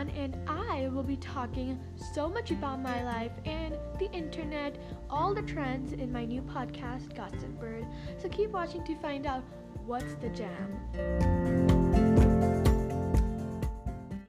and I will be talking so much about my life and the internet, all the trends in my new podcast, GossipBird. So keep watching to find out what's the jam.